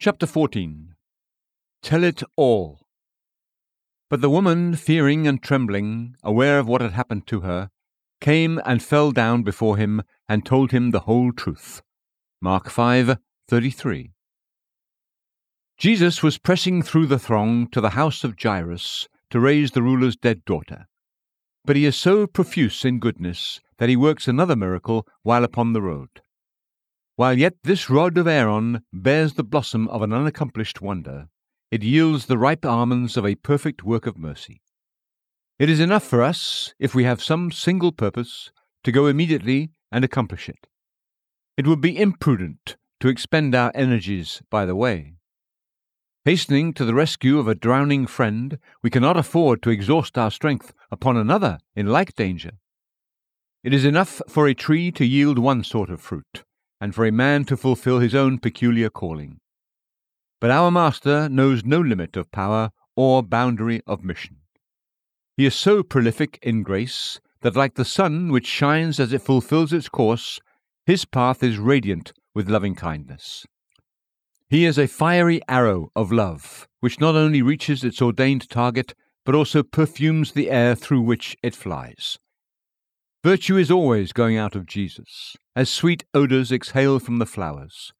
Chapter 14 Tell it all. But the woman, fearing and trembling, aware of what had happened to her, came and fell down before him and told him the whole truth. Mark 5:33. Jesus was pressing through the throng to the house of Jairus to raise the ruler's dead daughter. But he is so profuse in goodness that he works another miracle while upon the road. While yet this rod of Aaron bears the blossom of an unaccomplished wonder, it yields the ripe almonds of a perfect work of mercy. It is enough for us, if we have some single purpose, to go immediately and accomplish it. It would be imprudent to expend our energies by the way. Hastening to the rescue of a drowning friend, we cannot afford to exhaust our strength upon another in like danger. It is enough for a tree to yield one sort of fruit, and for a man to fulfill his own peculiar calling. But our Master knows no limit of power or boundary of mission. He is so prolific in grace that, like the sun which shines as it fulfills its course, his path is radiant with loving kindness. He is a fiery arrow of love, which not only reaches its ordained target, but also perfumes the air through which it flies. Virtue is always going out of Jesus, as sweet odours exhale from the flowers,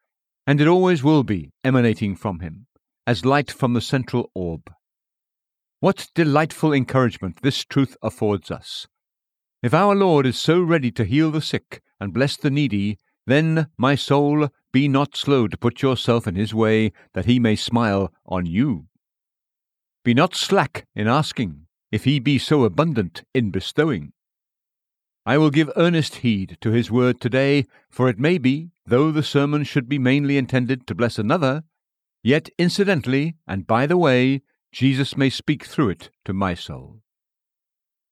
and it always will be emanating from him, as light from the central orb. What delightful encouragement this truth affords us! If our Lord is so ready to heal the sick and bless the needy, then, my soul, be not slow to put yourself in his way, that he may smile on you. Be not slack in asking, if he be so abundant in bestowing. I will give earnest heed to his word today, for it may be, though the sermon should be mainly intended to bless another, yet incidentally and by the way, Jesus may speak through it to my soul.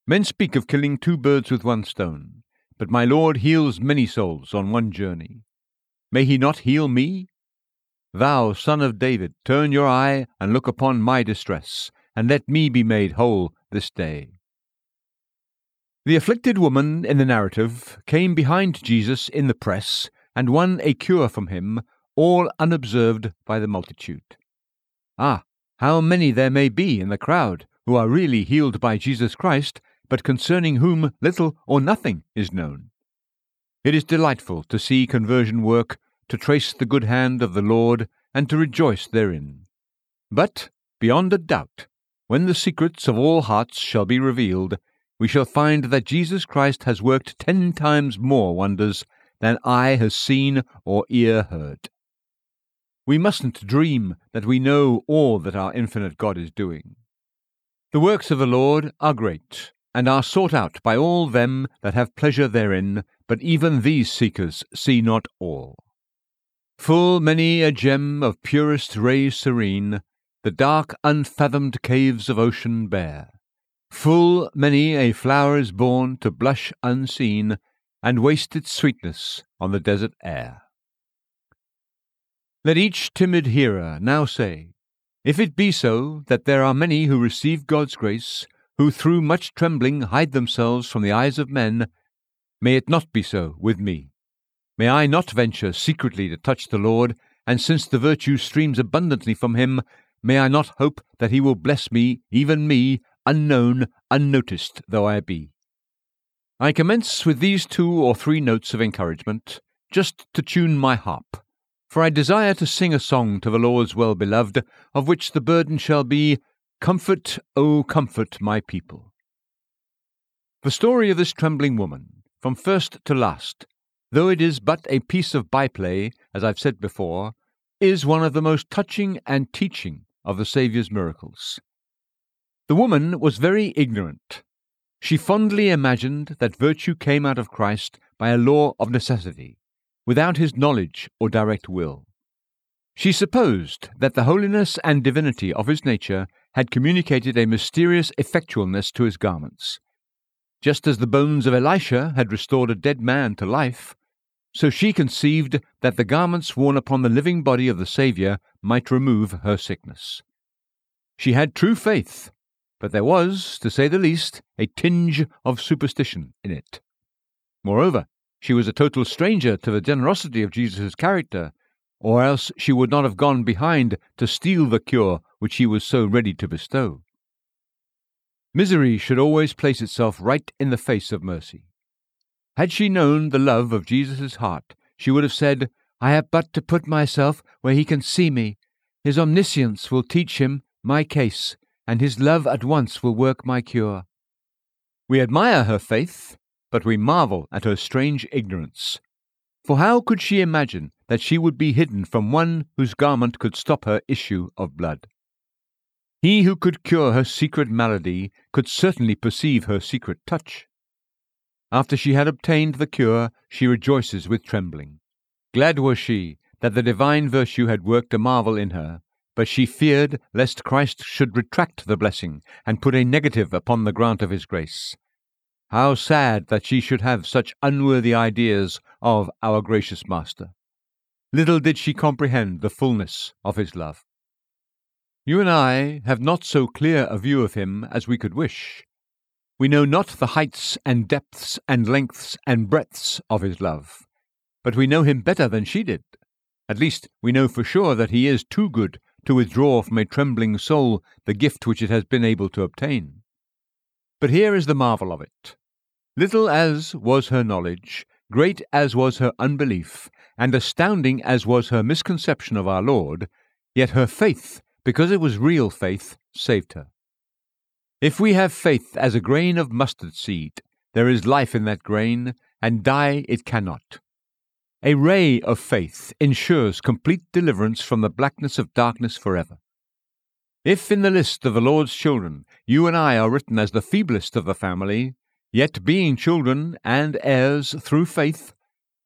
Men speak of killing two birds with one stone, but my Lord heals many souls on one journey. May he not heal me? Thou, son of David, turn your eye and look upon my distress, and let me be made whole this day. The afflicted woman in the narrative came behind Jesus in the press and won a cure from him, all unobserved by the multitude. Ah, how many there may be in the crowd who are really healed by Jesus Christ, but concerning whom little or nothing is known. It is delightful to see conversion work, to trace the good hand of the Lord, and to rejoice therein. But, beyond a doubt, when the secrets of all hearts shall be revealed, we shall find that Jesus Christ has worked ten times more wonders than eye has seen or ear heard. We mustn't dream that we know all that our infinite God is doing. The works of the Lord are great, and are sought out by all them that have pleasure therein, but even these seekers see not all. Full many a gem of purest rays serene, the dark unfathomed caves of ocean bear. Full many a flower is born to blush unseen, and waste its sweetness on the desert air. Let each timid hearer now say, If it be so that there are many who receive God's grace, who through much trembling hide themselves from the eyes of men, may it not be so with me. May I not venture secretly to touch the Lord, and since the virtue streams abundantly from him, may I not hope that he will bless me, even me, unknown, unnoticed though I be. I commence with these two or three notes of encouragement, just to tune my harp, for I desire to sing a song to the Lord's well beloved, of which the burden shall be, Comfort, O comfort my people. The story of this trembling woman, from first to last, though it is but a piece of byplay, as I've said before, is one of the most touching and teaching of the Saviour's miracles. The woman was very ignorant. She fondly imagined that virtue came out of Christ by a law of necessity, without his knowledge or direct will. She supposed that the holiness and divinity of his nature had communicated a mysterious effectualness to his garments. Just as the bones of Elisha had restored a dead man to life, so she conceived that the garments worn upon the living body of the Saviour might remove her sickness. She had true faith but there was, to say the least, a tinge of superstition in it. Moreover, she was a total stranger to the generosity of Jesus' character, or else she would not have gone behind to steal the cure which he was so ready to bestow. Misery should always place itself right in the face of mercy. Had she known the love of Jesus' heart, she would have said, I have but to put myself where he can see me. His omniscience will teach him my case, and his love at once will work my cure. We admire her faith, but we marvel at her strange ignorance. For how could she imagine that she would be hidden from one whose garment could stop her issue of blood? He who could cure her secret malady could certainly perceive her secret touch. After she had obtained the cure, she rejoices with trembling. Glad was she that the divine virtue had worked a marvel in her, but she feared lest Christ should retract the blessing and put a negative upon the grant of his grace. How sad that she should have such unworthy ideas of our gracious Master. Little did she comprehend the fullness of his love. You and I have not so clear a view of him as we could wish. We know not the heights and depths and lengths and breadths of his love, but we know him better than she did. At least, we know for sure that he is too good to withdraw from a trembling soul the gift which it has been able to obtain. But here is the marvel of it. Little as was her knowledge, great as was her unbelief, and astounding as was her misconception of our Lord, yet her faith, because it was real faith, saved her. If we have faith as a grain of mustard seed, there is life in that grain, and die it cannot. A ray of faith ensures complete deliverance from the blackness of darkness forever. If in the list of the Lord's children you and I are written as the feeblest of the family, yet being children and heirs through faith,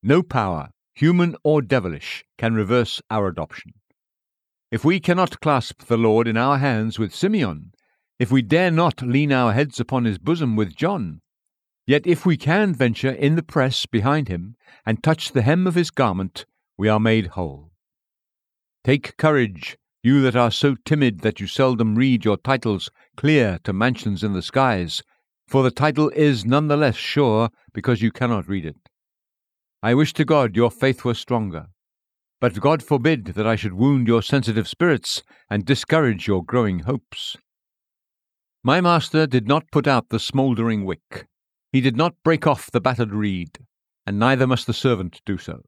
no power, human or devilish, can reverse our adoption. If we cannot clasp the Lord in our hands with Simeon, if we dare not lean our heads upon his bosom with John, Yet if we can venture in the press behind him and touch the hem of his garment, we are made whole. Take courage, you that are so timid that you seldom read your titles clear to mansions in the skies, for the title is none the less sure because you cannot read it. I wish to God your faith were stronger, but God forbid that I should wound your sensitive spirits and discourage your growing hopes. My master did not put out the smouldering wick. He did not break off the battered reed, and neither must the servant do so.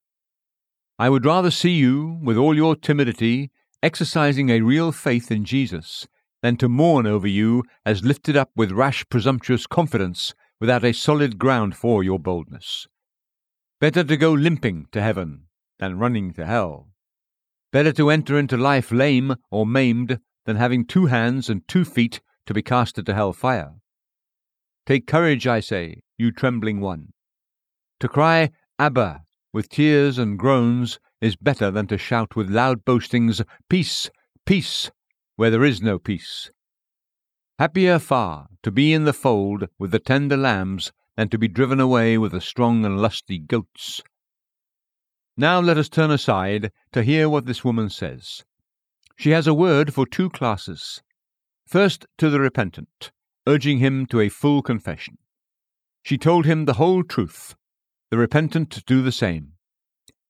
I would rather see you, with all your timidity, exercising a real faith in Jesus, than to mourn over you as lifted up with rash, presumptuous confidence without a solid ground for your boldness. Better to go limping to heaven than running to hell. Better to enter into life lame or maimed than having two hands and two feet to be cast into hell fire. Take courage, I say, you trembling one. To cry, Abba, with tears and groans, is better than to shout with loud boastings, Peace, peace, where there is no peace. Happier far to be in the fold with the tender lambs than to be driven away with the strong and lusty goats. Now let us turn aside to hear what this woman says. She has a word for two classes. First, to the repentant, urging him to a full confession. She told him the whole truth, the repentant to do the same.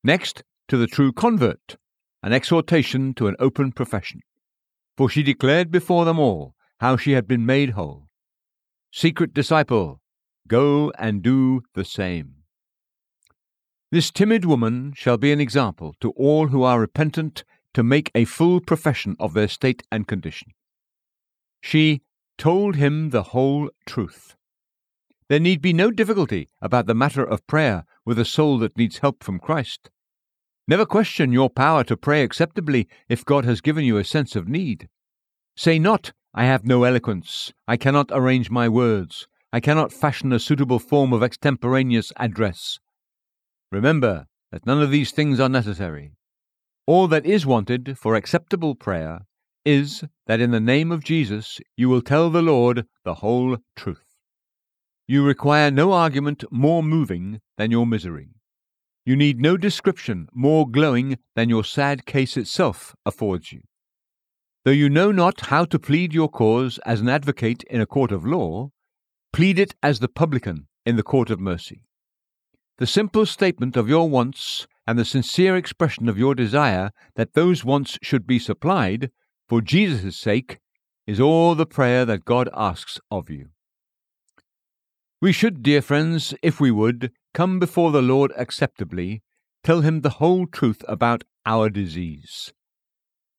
Next, to the true convert, an exhortation to an open profession. For she declared before them all how she had been made whole. Secret disciple, go and do the same. This timid woman shall be an example to all who are repentant to make a full profession of their state and condition. She told him the whole truth. There need be no difficulty about the matter of prayer with a soul that needs help from Christ. Never question your power to pray acceptably if God has given you a sense of need. Say not, I have no eloquence, I cannot arrange my words, I cannot fashion a suitable form of extemporaneous address. Remember that none of these things are necessary. All that is wanted for acceptable prayer is that in the name of Jesus you will tell the Lord the whole truth. You require no argument more moving than your misery. You need no description more glowing than your sad case itself affords you. Though you know not how to plead your cause as an advocate in a court of law, plead it as the publican in the court of mercy. The simple statement of your wants and the sincere expression of your desire that those wants should be supplied, for Jesus' sake, is all the prayer that God asks of you. We should, dear friends, if we would, come before the Lord acceptably, tell him the whole truth about our disease.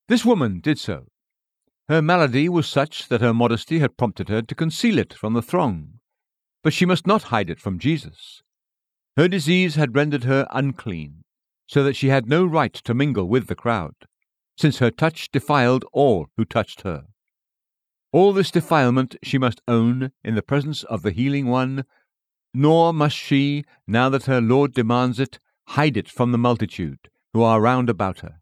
This woman did so. Her malady was such that her modesty had prompted her to conceal it from the throng, but she must not hide it from Jesus. Her disease had rendered her unclean, so that she had no right to mingle with the crowd, since her touch defiled all who touched her. All this defilement she must own in the presence of the healing one, nor must she, now that her Lord demands it, hide it from the multitude who are round about her.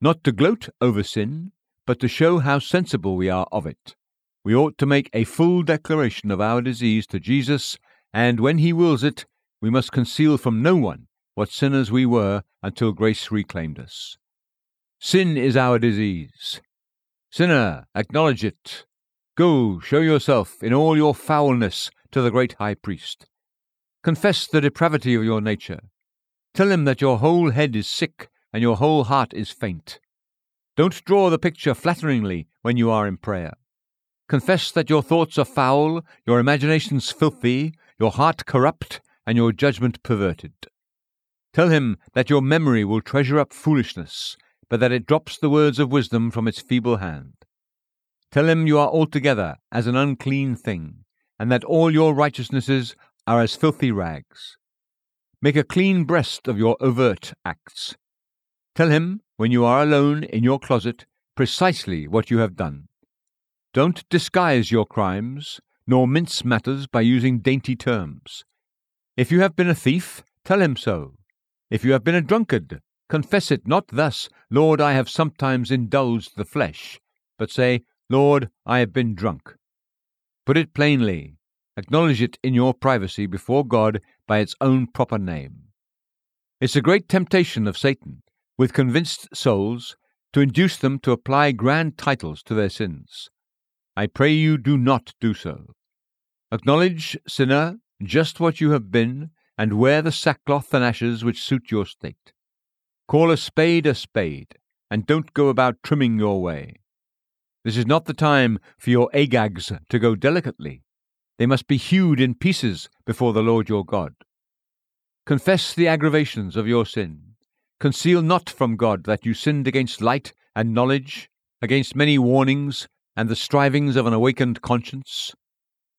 Not to gloat over sin, but to show how sensible we are of it. We ought to make a full declaration of our disease to Jesus, and when he wills it, we must conceal from no one what sinners we were until grace reclaimed us. Sin is our disease. Sinner, acknowledge it. Go, show yourself in all your foulness to the great high priest. Confess the depravity of your nature. Tell him that your whole head is sick and your whole heart is faint. Don't draw the picture flatteringly when you are in prayer. Confess that your thoughts are foul, your imaginations filthy, your heart corrupt, and your judgment perverted. Tell him that your memory will treasure up foolishness, but that it drops the words of wisdom from its feeble hand. Tell him you are altogether as an unclean thing, and that all your righteousnesses are as filthy rags. Make a clean breast of your overt acts. Tell him, when you are alone in your closet, precisely what you have done. Don't disguise your crimes, nor mince matters by using dainty terms. If you have been a thief, tell him so. If you have been a drunkard, Confess it not thus, Lord, I have sometimes indulged the flesh, but say, Lord, I have been drunk. Put it plainly. Acknowledge it in your privacy before God by its own proper name. It's a great temptation of Satan, with convinced souls, to induce them to apply grand titles to their sins. I pray you do not do so. Acknowledge, sinner, just what you have been, and wear the sackcloth and ashes which suit your state. Call a spade a spade, and don't go about trimming your way. This is not the time for your Agags to go delicately. They must be hewed in pieces before the Lord your God. Confess the aggravations of your sin. Conceal not from God that you sinned against light and knowledge, against many warnings and the strivings of an awakened conscience.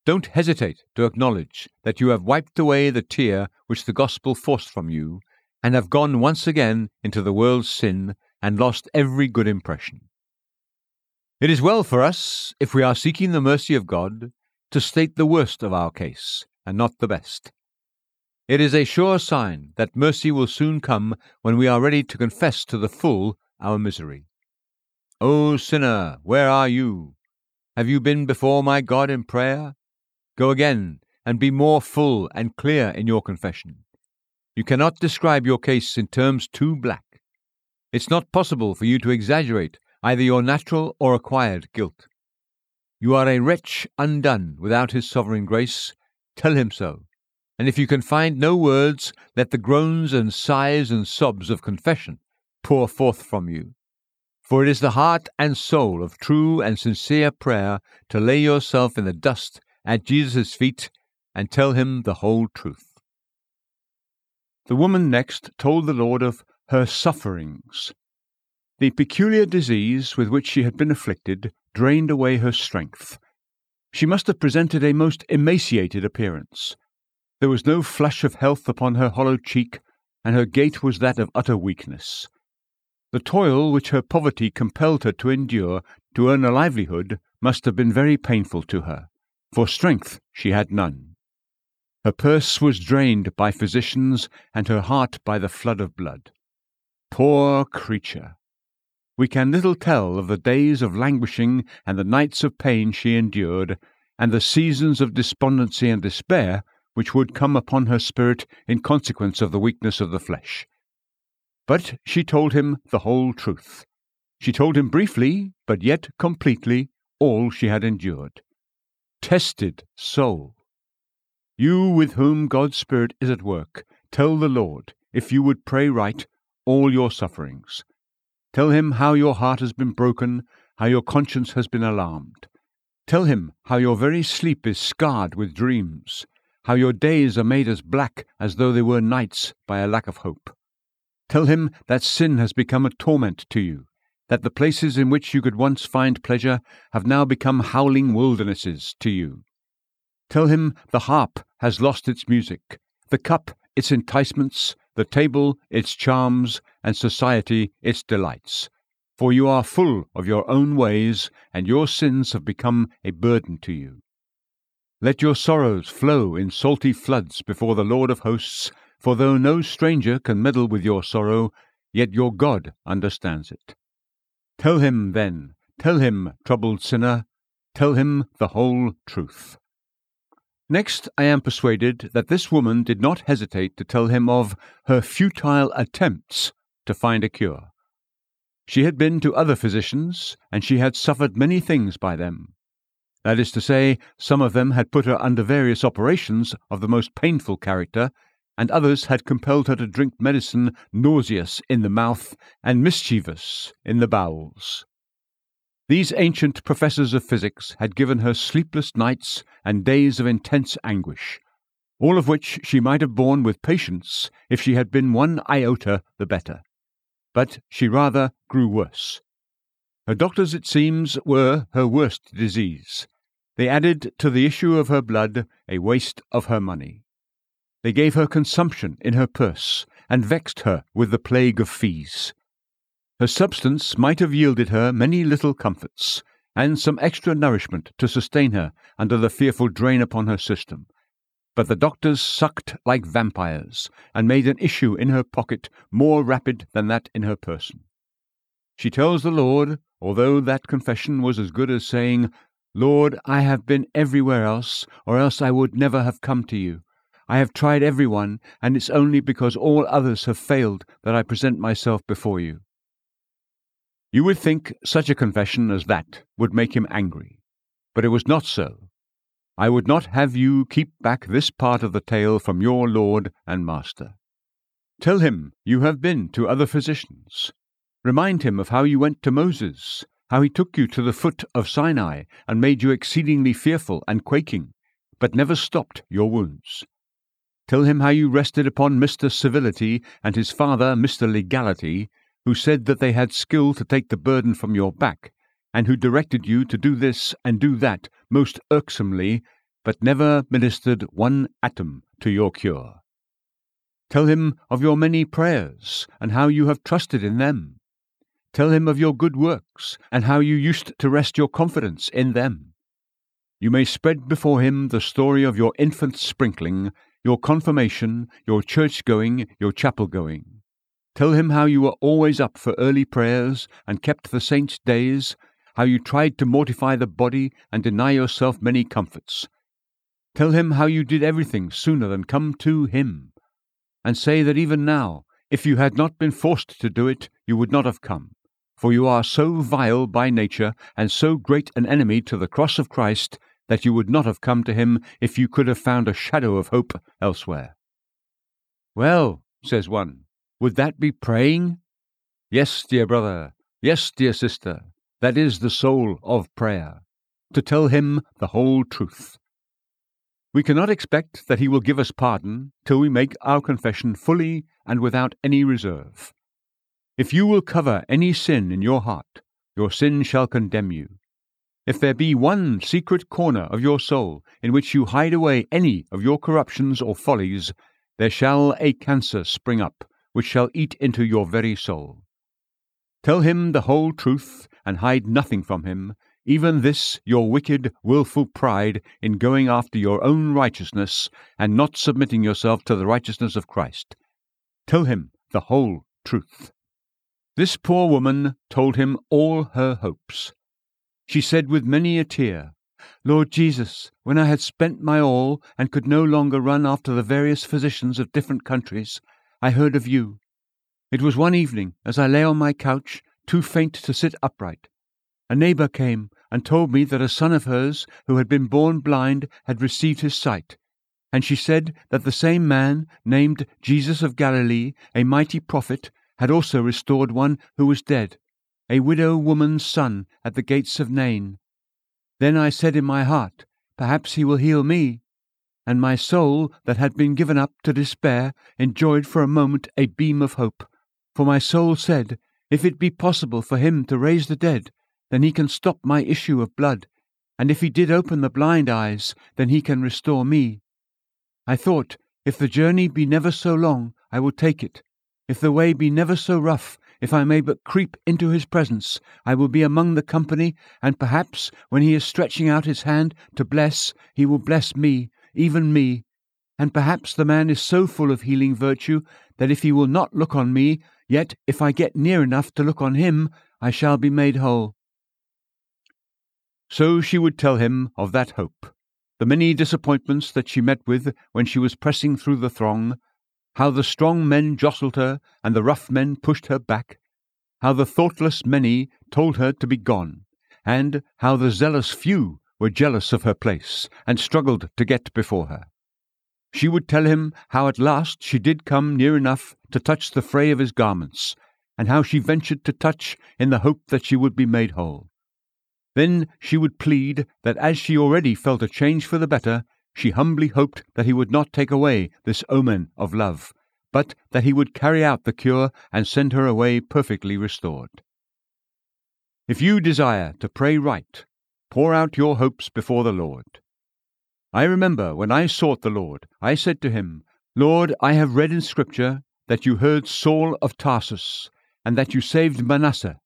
Don't hesitate to acknowledge that you have wiped away the tear which the gospel forced from you and have gone once again into the world's sin and lost every good impression. It is well for us, if we are seeking the mercy of God, to state the worst of our case, and not the best. It is a sure sign that mercy will soon come when we are ready to confess to the full our misery. O sinner, where are you? Have you been before my God in prayer? Go again, and be more full and clear in your confession. You cannot describe your case in terms too black. It's not possible for you to exaggerate either your natural or acquired guilt. You are a wretch undone without his sovereign grace. Tell him so. And if you can find no words, let the groans and sighs and sobs of confession pour forth from you. For it is the heart and soul of true and sincere prayer to lay yourself in the dust at Jesus' feet and tell him the whole truth. The woman next told the Lord of her sufferings. The peculiar disease with which she had been afflicted drained away her strength. She must have presented a most emaciated appearance. There was no flush of health upon her hollow cheek, and her gait was that of utter weakness. The toil which her poverty compelled her to endure to earn a livelihood must have been very painful to her, for strength she had none. Her purse was drained by physicians, and her heart by the flood of blood. Poor creature! We can little tell of the days of languishing and the nights of pain she endured, and the seasons of despondency and despair which would come upon her spirit in consequence of the weakness of the flesh. But she told him the whole truth. She told him briefly, but yet completely, all she had endured. Tested soul! You with whom God's Spirit is at work, tell the Lord, if you would pray right, all your sufferings. Tell him how your heart has been broken, how your conscience has been alarmed. Tell him how your very sleep is scarred with dreams, how your days are made as black as though they were nights by a lack of hope. Tell him that sin has become a torment to you, that the places in which you could once find pleasure have now become howling wildernesses to you. Tell him the harp has lost its music, the cup its enticements, the table its charms, and society its delights. For you are full of your own ways, and your sins have become a burden to you. Let your sorrows flow in salty floods before the Lord of hosts, for though no stranger can meddle with your sorrow, yet your God understands it. Tell him, then, tell him, troubled sinner, tell him the whole truth. Next, I am persuaded that this woman did not hesitate to tell him of her futile attempts to find a cure. She had been to other physicians, and she had suffered many things by them. That is to say, some of them had put her under various operations of the most painful character, and others had compelled her to drink medicine nauseous in the mouth and mischievous in the bowels. These ancient professors of physics had given her sleepless nights and days of intense anguish, all of which she might have borne with patience if she had been one iota the better. But she rather grew worse. Her doctors, it seems, were her worst disease. They added to the issue of her blood a waste of her money. They gave her consumption in her purse, and vexed her with the plague of fees. Her substance might have yielded her many little comforts, and some extra nourishment to sustain her under the fearful drain upon her system. But the doctors sucked like vampires, and made an issue in her pocket more rapid than that in her person. She tells the Lord, although that confession was as good as saying, Lord, I have been everywhere else, or else I would never have come to you. I have tried every one, and it's only because all others have failed that I present myself before you. You would think such a confession as that would make him angry, but it was not so. I would not have you keep back this part of the tale from your Lord and Master. Tell him you have been to other physicians. Remind him of how you went to Moses, how he took you to the foot of Sinai and made you exceedingly fearful and quaking, but never stopped your wounds. Tell him how you rested upon Mr. Civility and his father, Mr. Legality, who said that they had skill to take the burden from your back, and who directed you to do this and do that most irksomely, but never ministered one atom to your cure. Tell him of your many prayers, and how you have trusted in them. Tell him of your good works, and how you used to rest your confidence in them. You may spread before him the story of your infant sprinkling your confirmation, your church going, your chapel going. Tell him how you were always up for early prayers and kept the saints' days, how you tried to mortify the body and deny yourself many comforts. Tell him how you did everything sooner than come to him, and say that even now, if you had not been forced to do it, you would not have come, for you are so vile by nature and so great an enemy to the cross of Christ that you would not have come to him if you could have found a shadow of hope elsewhere. Well, says one, would that be praying? Yes, dear brother, yes, dear sister, that is the soul of prayer, to tell him the whole truth. We cannot expect that he will give us pardon till we make our confession fully and without any reserve. If you will cover any sin in your heart, your sin shall condemn you. If there be one secret corner of your soul in which you hide away any of your corruptions or follies, there shall a cancer spring up, which shall eat into your very soul. Tell him the whole truth, and hide nothing from him, even this your wicked, wilful pride in going after your own righteousness, and not submitting yourself to the righteousness of Christ. Tell him the whole truth. This poor woman told him all her hopes. She said with many a tear, Lord Jesus, when I had spent my all and could no longer run after the various physicians of different countries, I heard of you. It was one evening, as I lay on my couch, too faint to sit upright. A neighbour came and told me that a son of hers, who had been born blind, had received his sight. And she said that the same man, named Jesus of Galilee, a mighty prophet, had also restored one who was dead, a widow woman's son, at the gates of Nain. Then I said in my heart, Perhaps he will heal me. And my soul, that had been given up to despair, enjoyed for a moment a beam of hope. For my soul said, If it be possible for him to raise the dead, then he can stop my issue of blood. And if he did open the blind eyes, then he can restore me. I thought, If the journey be never so long, I will take it. If the way be never so rough, if I may but creep into his presence, I will be among the company, and perhaps, when he is stretching out his hand to bless, he will bless me, even me. And perhaps the man is so full of healing virtue that if he will not look on me, yet if I get near enough to look on him, I shall be made whole. So she would tell him of that hope, the many disappointments that she met with when she was pressing through the throng, how the strong men jostled her and the rough men pushed her back, how the thoughtless many told her to be gone, and how the zealous few were jealous of her place and struggled to get before her. She would tell him how at last she did come near enough to touch the fray of his garments, and how she ventured to touch in the hope that she would be made whole. Then she would plead that as she already felt a change for the better, she humbly hoped that he would not take away this omen of love, but that he would carry out the cure and send her away perfectly restored. If you desire to pray right, pour out your hopes before the Lord. I remember when I sought the Lord, I said to him, Lord, I have read in Scripture that you heard Saul of Tarsus, and that you saved Manasseh.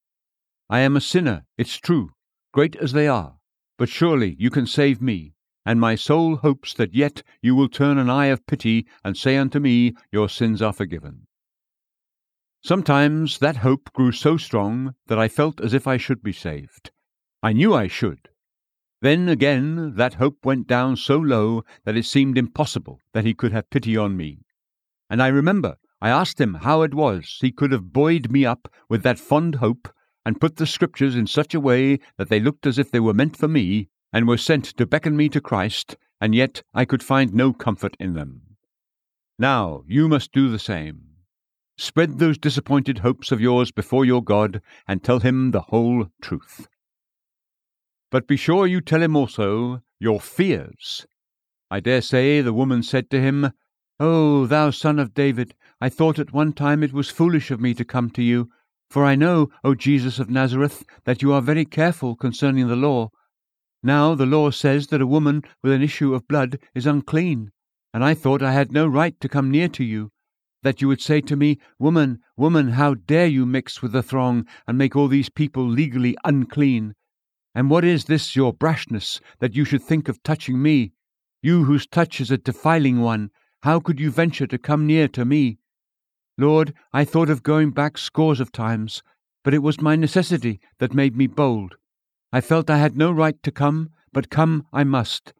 I am a sinner, it's true, great as they are, but surely you can save me, and my soul hopes that yet you will turn an eye of pity and say unto me, Your sins are forgiven. Sometimes that hope grew so strong that I felt as if I should be saved. I knew I should. Then again that hope went down so low that it seemed impossible that he could have pity on me. And I remember I asked him how it was he could have buoyed me up with that fond hope and put the Scriptures in such a way that they looked as if they were meant for me, and were sent to beckon me to Christ, and yet I could find no comfort in them. Now you must do the same. Spread those disappointed hopes of yours before your God, and tell him the whole truth. But be sure you tell him also your fears. I dare say the woman said to him, O thou son of David, I thought at one time it was foolish of me to come to you, for I know, O Jesus of Nazareth, that you are very careful concerning the law. Now the law says that a woman with an issue of blood is unclean, and I thought I had no right to come near to you, that you would say to me, Woman, woman, how dare you mix with the throng and make all these people legally unclean? And what is this your brashness, that you should think of touching me? You whose touch is a defiling one, how could you venture to come near to me? Lord, I thought of going back scores of times, but it was my necessity that made me bold. I felt I had no right to come, but come I must.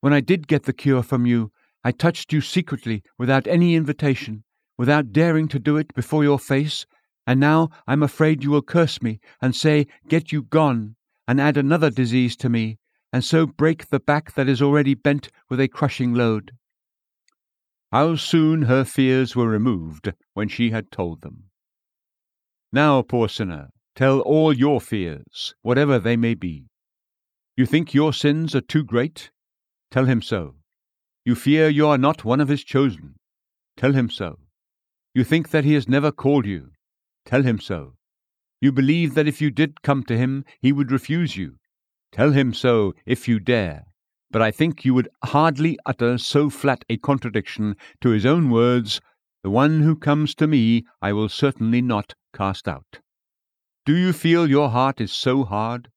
When I did get the cure from you, I touched you secretly, without any invitation, without daring to do it before your face, and now I'm afraid you will curse me and say, Get you gone, and add another disease to me, and so break the back that is already bent with a crushing load. How soon her fears were removed when she had told them. Now, poor sinner, tell all your fears, whatever they may be. You think your sins are too great? Tell him so. You fear you are not one of his chosen? Tell him so. You think that he has never called you? Tell him so. You believe that if you did come to him, he would refuse you? Tell him so, if you dare but I think you would hardly utter so flat a contradiction to his own words, The one who comes to me I will certainly not cast out. Do you feel your heart is so hard?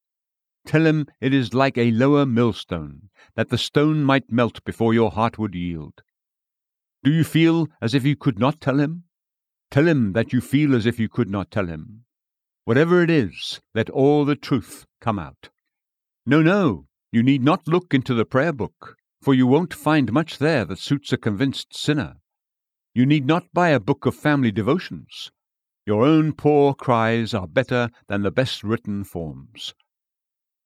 Tell him it is like a lower millstone, that the stone might melt before your heart would yield. Do you feel as if you could not tell him? Tell him that you feel as if you could not tell him. Whatever it is, let all the truth come out. No, no, you need not look into the prayer book, for you won't find much there that suits a convinced sinner. You need not buy a book of family devotions. Your own poor cries are better than the best written forms.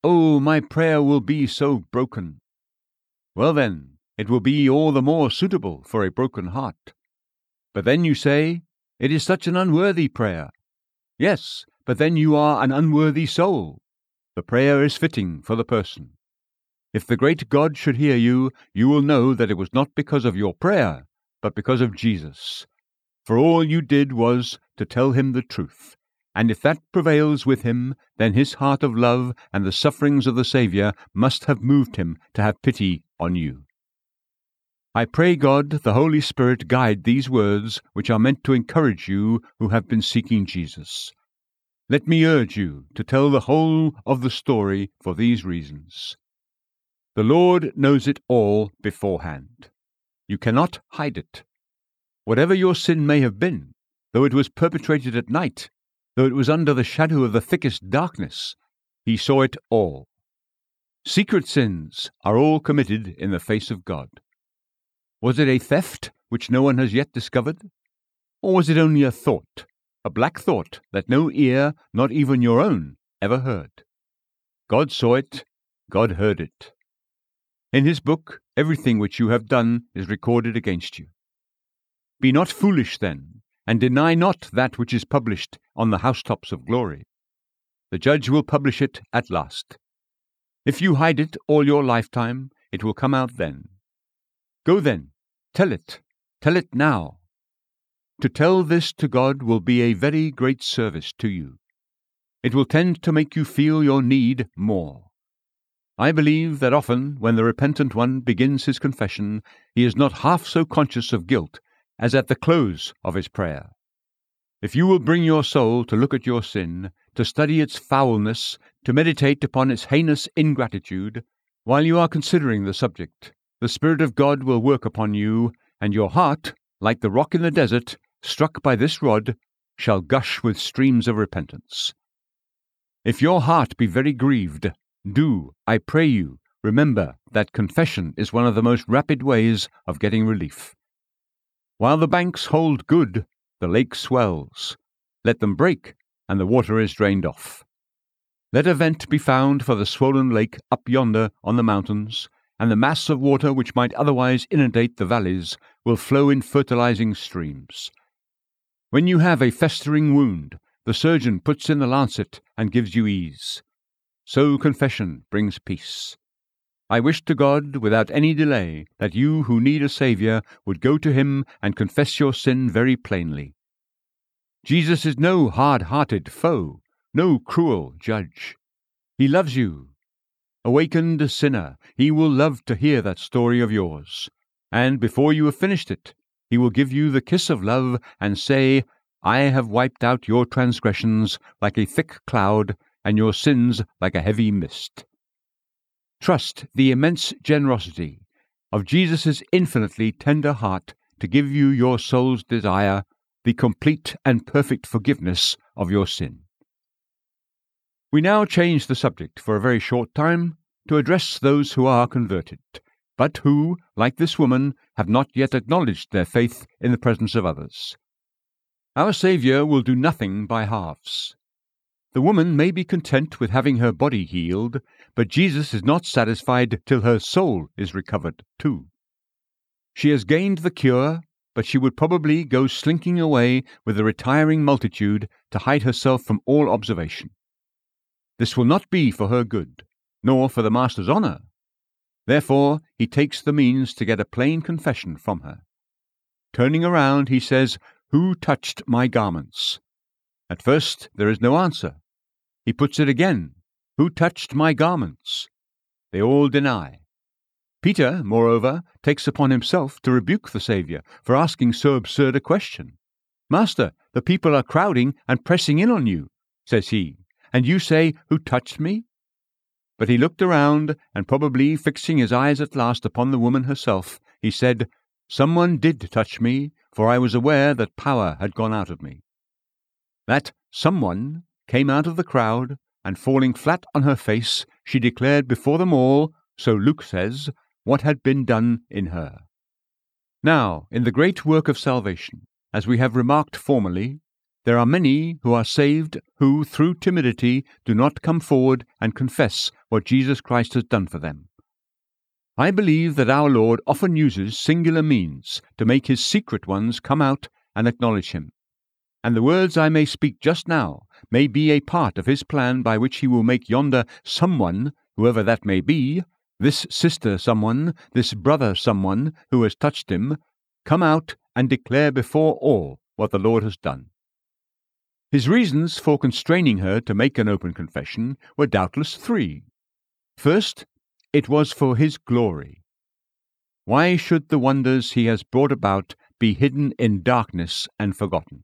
Oh, my prayer will be so broken. Well then, it will be all the more suitable for a broken heart. But then you say, It is such an unworthy prayer. Yes, but then you are an unworthy soul. The prayer is fitting for the person. If the great God should hear you, you will know that it was not because of your prayer, but because of Jesus. For all you did was to tell him the truth. And if that prevails with him, then his heart of love and the sufferings of the Saviour must have moved him to have pity on you. I pray God the Holy Spirit guide these words which are meant to encourage you who have been seeking Jesus. Let me urge you to tell the whole of the story for these reasons. The Lord knows it all beforehand. You cannot hide it. Whatever your sin may have been, though it was perpetrated at night, though it was under the shadow of the thickest darkness, he saw it all. Secret sins are all committed in the face of God. Was it a theft which no one has yet discovered? Or was it only a thought, a black thought that no ear, not even your own, ever heard? God saw it, God heard it. In his book, everything which you have done is recorded against you. Be not foolish then, and deny not that which is published on the housetops of glory. The judge will publish it at last. If you hide it all your lifetime, it will come out then. Go then, tell it, tell it now. To tell this to God will be a very great service to you. It will tend to make you feel your need more. I believe that often, when the repentant one begins his confession, he is not half so conscious of guilt as at the close of his prayer. If you will bring your soul to look at your sin, to study its foulness, to meditate upon its heinous ingratitude, while you are considering the subject, the Spirit of God will work upon you, and your heart, like the rock in the desert, struck by this rod, shall gush with streams of repentance. If your heart be very grieved, do, I pray you, remember that confession is one of the most rapid ways of getting relief. While the banks hold good, the lake swells. Let them break, and the water is drained off. Let a vent be found for the swollen lake up yonder on the mountains, and the mass of water which might otherwise inundate the valleys will flow in fertilizing streams. When you have a festering wound, the surgeon puts in the lancet and gives you ease. So confession brings peace. I wish to God, without any delay, that you who need a Saviour would go to him and confess your sin very plainly. Jesus is no hard hearted foe, no cruel judge. He loves you. Awakened sinner, he will love to hear that story of yours. And before you have finished it, he will give you the kiss of love and say, I have wiped out your transgressions like a thick cloud, and your sins like a heavy mist. Trust the immense generosity of Jesus' infinitely tender heart to give you your soul's desire, the complete and perfect forgiveness of your sin. We now change the subject for a very short time to address those who are converted, but who, like this woman, have not yet acknowledged their faith in the presence of others. Our Saviour will do nothing by halves. The woman may be content with having her body healed, but Jesus is not satisfied till her soul is recovered too. She has gained the cure, but she would probably go slinking away with the retiring multitude to hide herself from all observation. This will not be for her good, nor for the Master's honour. Therefore, he takes the means to get a plain confession from her. Turning around, he says, Who touched my garments? At first, there is no answer. He puts it again Who touched my garments? They all deny. Peter, moreover, takes upon himself to rebuke the Saviour for asking so absurd a question. Master, the people are crowding and pressing in on you, says he, and you say, Who touched me? But he looked around, and probably fixing his eyes at last upon the woman herself, he said, Someone did touch me, for I was aware that power had gone out of me. That someone came out of the crowd, and falling flat on her face, she declared before them all, so Luke says, what had been done in her. Now, in the great work of salvation, as we have remarked formerly, there are many who are saved who, through timidity, do not come forward and confess what Jesus Christ has done for them. I believe that our Lord often uses singular means to make his secret ones come out and acknowledge him. And the words I may speak just now may be a part of his plan by which he will make yonder someone, whoever that may be, this sister someone, this brother someone who has touched him, come out and declare before all what the Lord has done. His reasons for constraining her to make an open confession were doubtless three. First, it was for his glory. Why should the wonders he has brought about be hidden in darkness and forgotten?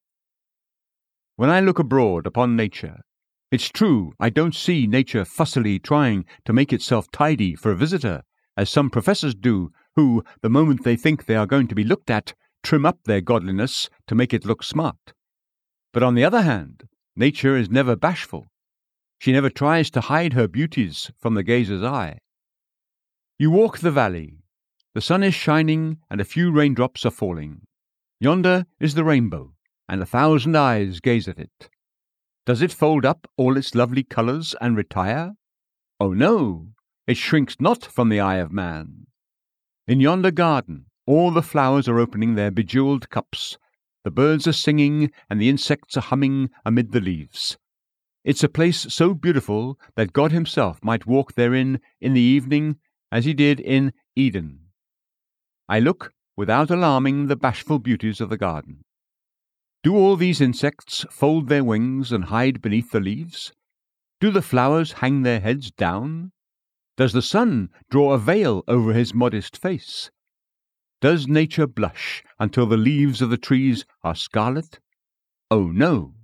When I look abroad upon nature, it's true I don't see nature fussily trying to make itself tidy for a visitor, as some professors do, who, the moment they think they are going to be looked at, trim up their godliness to make it look smart. But on the other hand, nature is never bashful. She never tries to hide her beauties from the gazer's eye. You walk the valley. The sun is shining and a few raindrops are falling. Yonder is the rainbow, and a thousand eyes gaze at it. Does it fold up all its lovely colours and retire? Oh no, it shrinks not from the eye of man. In yonder garden, all the flowers are opening their bejewelled cups, the birds are singing, and the insects are humming amid the leaves. It's a place so beautiful that God Himself might walk therein in the evening as He did in Eden. I look without alarming the bashful beauties of the garden. Do all these insects fold their wings and hide beneath the leaves? Do the flowers hang their heads down? Does the sun draw a veil over his modest face? Does nature blush until the leaves of the trees are scarlet? Oh no!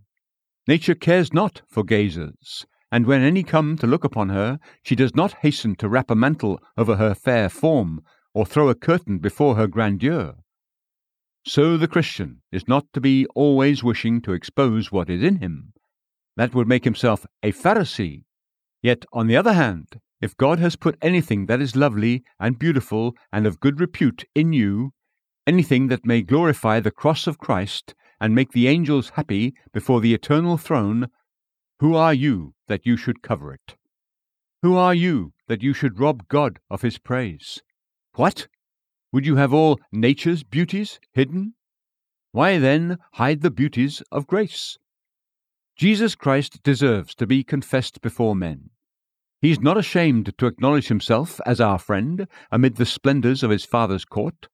Nature cares not for gazers, and when any come to look upon her, she does not hasten to wrap a mantle over her fair form, or throw a curtain before her grandeur. So the Christian is not to be always wishing to expose what is in him. That would make himself a Pharisee. Yet, on the other hand, if God has put anything that is lovely and beautiful and of good repute in you, anything that may glorify the cross of Christ and make the angels happy before the eternal throne, who are you that you should cover it? Who are you that you should rob God of his praise? What? Would you have all nature's beauties hidden? Why then hide the beauties of grace? Jesus Christ deserves to be confessed before men. He is not ashamed to acknowledge himself as our friend amid the splendours of his Father's court,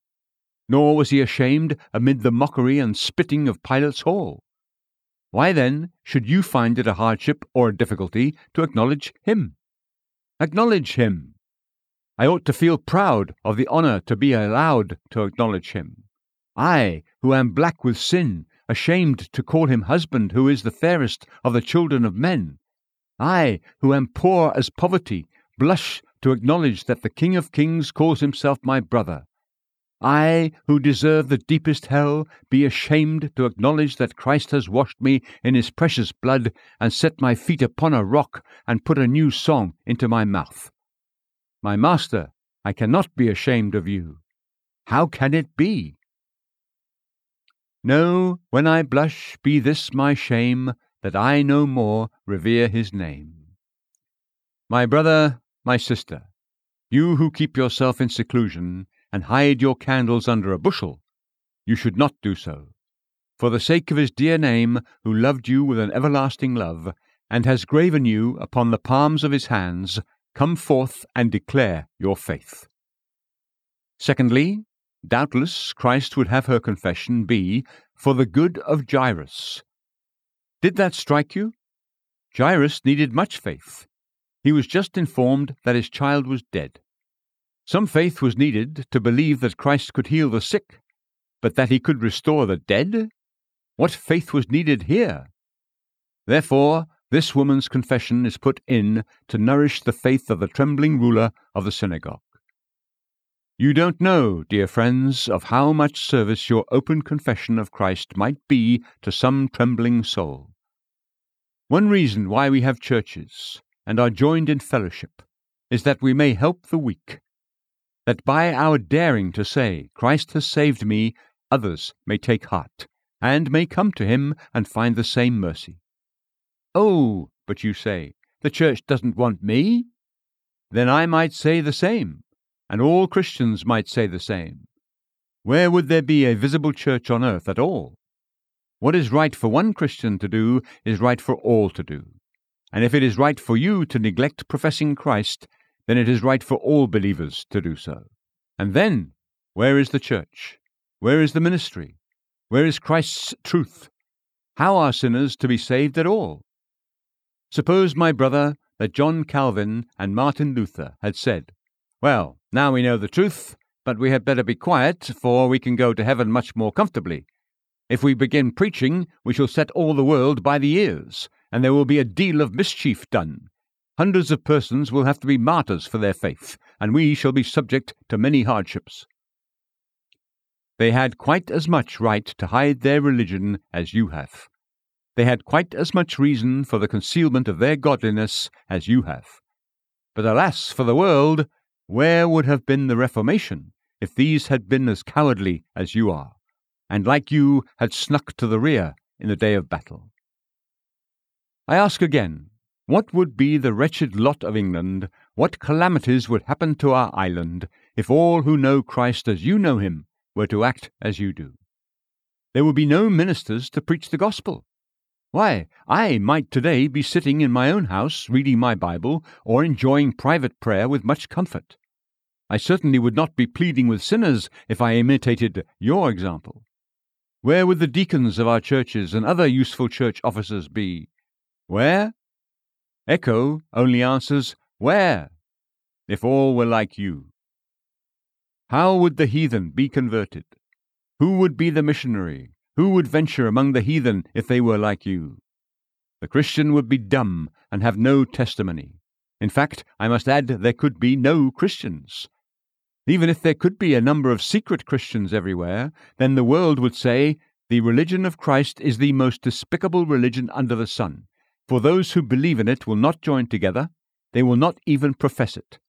nor was he ashamed amid the mockery and spitting of Pilate's hall. Why then should you find it a hardship or a difficulty to acknowledge him? Acknowledge him. I ought to feel proud of the honour to be allowed to acknowledge him. I, who am black with sin, ashamed to call him husband who is the fairest of the children of men, I, who am poor as poverty, blush to acknowledge that the King of Kings calls himself my brother. I, who deserve the deepest hell, be ashamed to acknowledge that Christ has washed me in his precious blood and set my feet upon a rock and put a new song into my mouth. My Master, I cannot be ashamed of you. How can it be? No, when I blush, be this my shame, that I no more revere his name. My brother, my sister, you who keep yourself in seclusion and hide your candles under a bushel, you should not do so. For the sake of his dear name, who loved you with an everlasting love, and has graven you upon the palms of his hands, come forth and declare your faith. Secondly, doubtless Christ would have her confession be for the good of Jairus, did that strike you? Jairus needed much faith. He was just informed that his child was dead. Some faith was needed to believe that Christ could heal the sick, but that he could restore the dead? What faith was needed here? Therefore, this woman's confession is put in to nourish the faith of the trembling ruler of the synagogue. You don't know, dear friends, of how much service your open confession of Christ might be to some trembling soul. One reason why we have churches and are joined in fellowship is that we may help the weak, that by our daring to say, Christ has saved me, others may take heart, and may come to him and find the same mercy. Oh, but you say, the church doesn't want me? Then I might say the same, and all Christians might say the same. Where would there be a visible church on earth at all? What is right for one Christian to do is right for all to do. And if it is right for you to neglect professing Christ, then it is right for all believers to do so. And then, where is the church? Where is the ministry? Where is Christ's truth? How are sinners to be saved at all? Suppose, my brother, that John Calvin and Martin Luther had said, Well, now we know the truth, but we had better be quiet, for we can go to heaven much more comfortably. If we begin preaching, we shall set all the world by the ears, and there will be a deal of mischief done. Hundreds of persons will have to be martyrs for their faith, and we shall be subject to many hardships. They had quite as much right to hide their religion as you have. They had quite as much reason for the concealment of their godliness as you have. But alas for the world, where would have been the Reformation if these had been as cowardly as you are, and like you had snuck to the rear in the day of battle? I ask again, what would be the wretched lot of England, what calamities would happen to our island, if all who know Christ as you know him were to act as you do? There would be no ministers to preach the gospel. Why, I might today be sitting in my own house reading my Bible or enjoying private prayer with much comfort. I certainly would not be pleading with sinners if I imitated your example. Where would the deacons of our churches and other useful church officers be? Where? Echo only answers, Where? If all were like you. How would the heathen be converted? Who would be the missionary? Who would venture among the heathen if they were like you? The Christian would be dumb and have no testimony. In fact, I must add there could be no Christians. Even if there could be a number of secret Christians everywhere, then the world would say, The religion of Christ is the most despicable religion under the sun, for those who believe in it will not join together, they will not even profess it.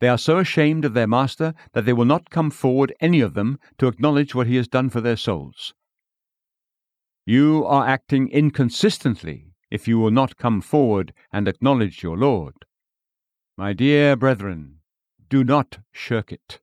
They are so ashamed of their Master that they will not come forward, any of them, to acknowledge what he has done for their souls. You are acting inconsistently if you will not come forward and acknowledge your Lord. My dear brethren, do not shirk it.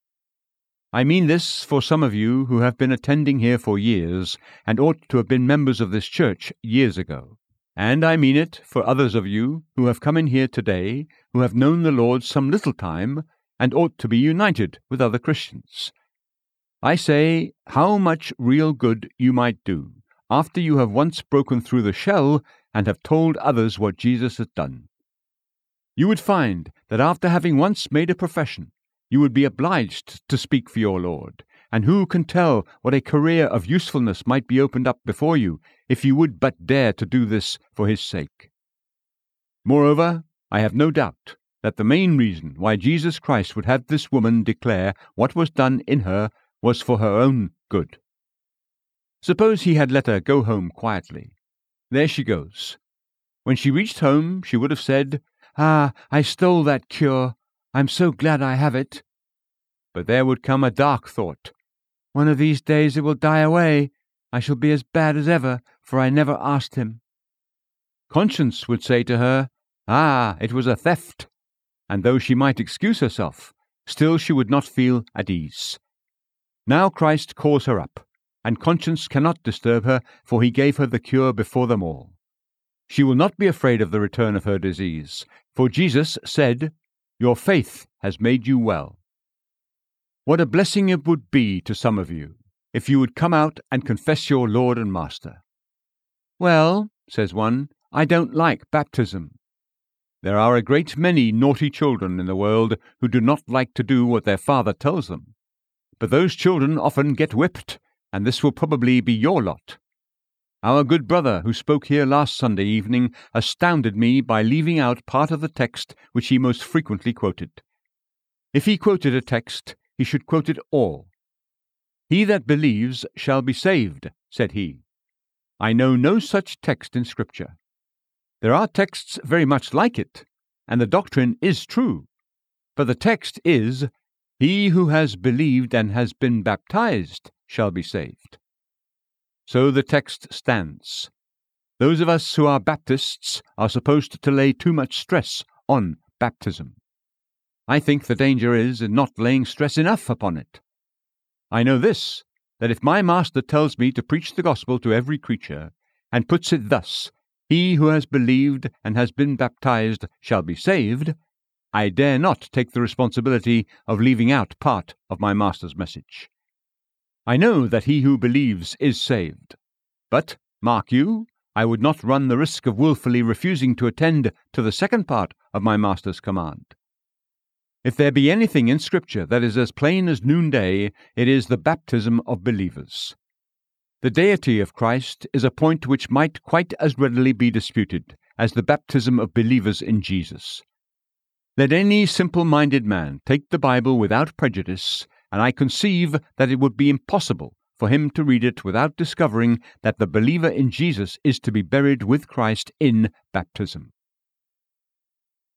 I mean this for some of you who have been attending here for years and ought to have been members of this church years ago. And I mean it for others of you who have come in here today who have known the Lord some little time and ought to be united with other Christians. I say, how much real good you might do after you have once broken through the shell and have told others what Jesus has done. You would find that after having once made a profession, you would be obliged to speak for your Lord, and who can tell what a career of usefulness might be opened up before you if you would but dare to do this for his sake? Moreover, I have no doubt that the main reason why Jesus Christ would have this woman declare what was done in her was for her own good. Suppose he had let her go home quietly. There she goes. When she reached home, she would have said, Ah, I stole that cure. I'm so glad I have it. But there would come a dark thought. One of these days it will die away. I shall be as bad as ever, for I never asked him. Conscience would say to her, Ah, it was a theft. And though she might excuse herself, still she would not feel at ease. Now Christ calls her up and conscience cannot disturb her, for he gave her the cure before them all. She will not be afraid of the return of her disease, for Jesus said, Your faith has made you well. What a blessing it would be to some of you if you would come out and confess your Lord and Master. Well, says one, I don't like baptism. There are a great many naughty children in the world who do not like to do what their father tells them. But those children often get whipped and this will probably be your lot. Our good brother who spoke here last Sunday evening astounded me by leaving out part of the text which he most frequently quoted. If he quoted a text, he should quote it all. He that believes shall be saved, said he. I know no such text in Scripture. There are texts very much like it, and the doctrine is true. But the text is, He who has believed and has been baptized shall be saved. So the text stands. Those of us who are Baptists are supposed to lay too much stress on baptism. I think the danger is in not laying stress enough upon it. I know this, that if my Master tells me to preach the gospel to every creature, and puts it thus, He who has believed and has been baptized shall be saved, I dare not take the responsibility of leaving out part of my Master's message. I know that he who believes is saved. But, mark you, I would not run the risk of wilfully refusing to attend to the second part of my Master's command. If there be anything in Scripture that is as plain as noonday, it is the baptism of believers. The deity of Christ is a point which might quite as readily be disputed as the baptism of believers in Jesus. Let any simple minded man take the Bible without prejudice, and I conceive that it would be impossible for him to read it without discovering that the believer in Jesus is to be buried with Christ in baptism.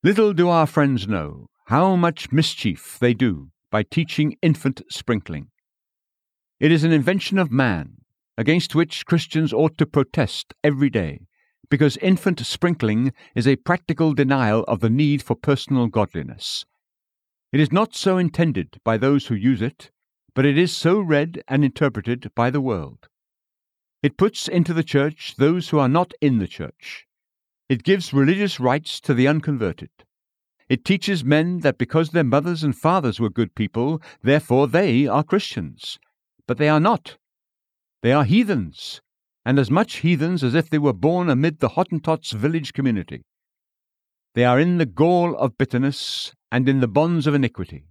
Little do our friends know how much mischief they do by teaching infant sprinkling. It is an invention of man, against which Christians ought to protest every day, because infant sprinkling is a practical denial of the need for personal godliness. It is not so intended by those who use it, but it is so read and interpreted by the world. It puts into the church those who are not in the church. It gives religious rights to the unconverted. It teaches men that because their mothers and fathers were good people, therefore they are Christians. But they are not. They are heathens, and as much heathens as if they were born amid the Hottentots village community. They are in the gall of bitterness and in the bonds of iniquity,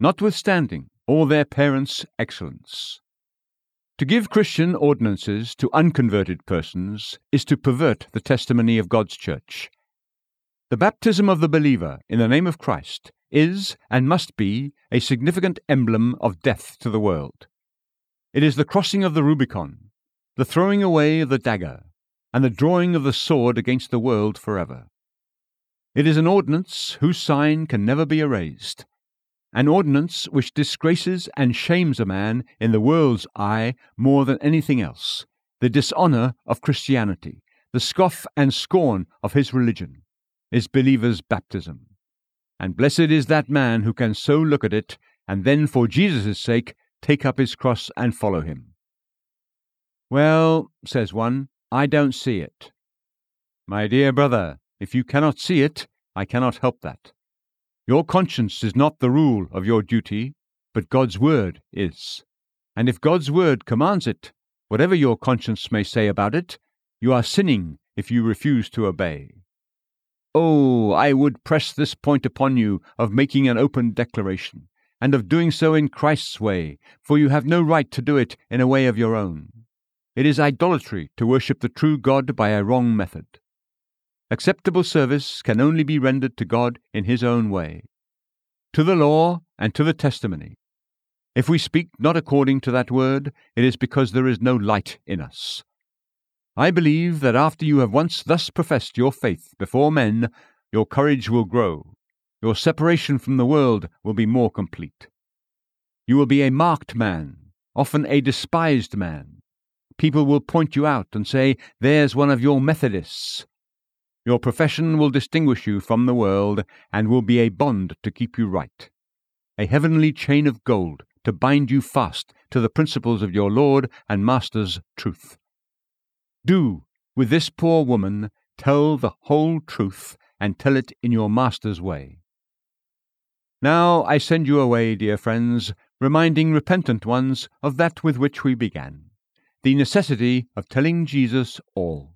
notwithstanding all their parents' excellence. To give Christian ordinances to unconverted persons is to pervert the testimony of God's church. The baptism of the believer in the name of Christ is and must be a significant emblem of death to the world. It is the crossing of the Rubicon, the throwing away of the dagger, and the drawing of the sword against the world forever. It is an ordinance whose sign can never be erased, an ordinance which disgraces and shames a man in the world's eye more than anything else, the dishonour of Christianity, the scoff and scorn of his religion, is believer's baptism. And blessed is that man who can so look at it, and then for Jesus' sake take up his cross and follow him. Well, says one, I don't see it. My dear brother, if you cannot see it, I cannot help that. Your conscience is not the rule of your duty, but God's word is. And if God's word commands it, whatever your conscience may say about it, you are sinning if you refuse to obey. Oh, I would press this point upon you of making an open declaration, and of doing so in Christ's way, for you have no right to do it in a way of your own. It is idolatry to worship the true God by a wrong method. Acceptable service can only be rendered to God in His own way, to the law and to the testimony. If we speak not according to that word, it is because there is no light in us. I believe that after you have once thus professed your faith before men, your courage will grow, your separation from the world will be more complete. You will be a marked man, often a despised man, People will point you out and say, There's one of your Methodists. Your profession will distinguish you from the world and will be a bond to keep you right, a heavenly chain of gold to bind you fast to the principles of your Lord and Master's truth. Do, with this poor woman, tell the whole truth and tell it in your Master's way. Now I send you away, dear friends, reminding repentant ones of that with which we began the necessity of telling Jesus all.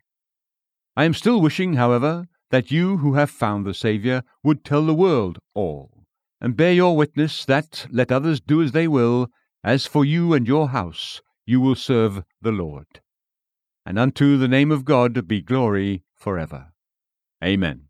I am still wishing, however, that you who have found the Saviour would tell the world all, and bear your witness that, let others do as they will, as for you and your house, you will serve the Lord. And unto the name of God be glory for ever. Amen.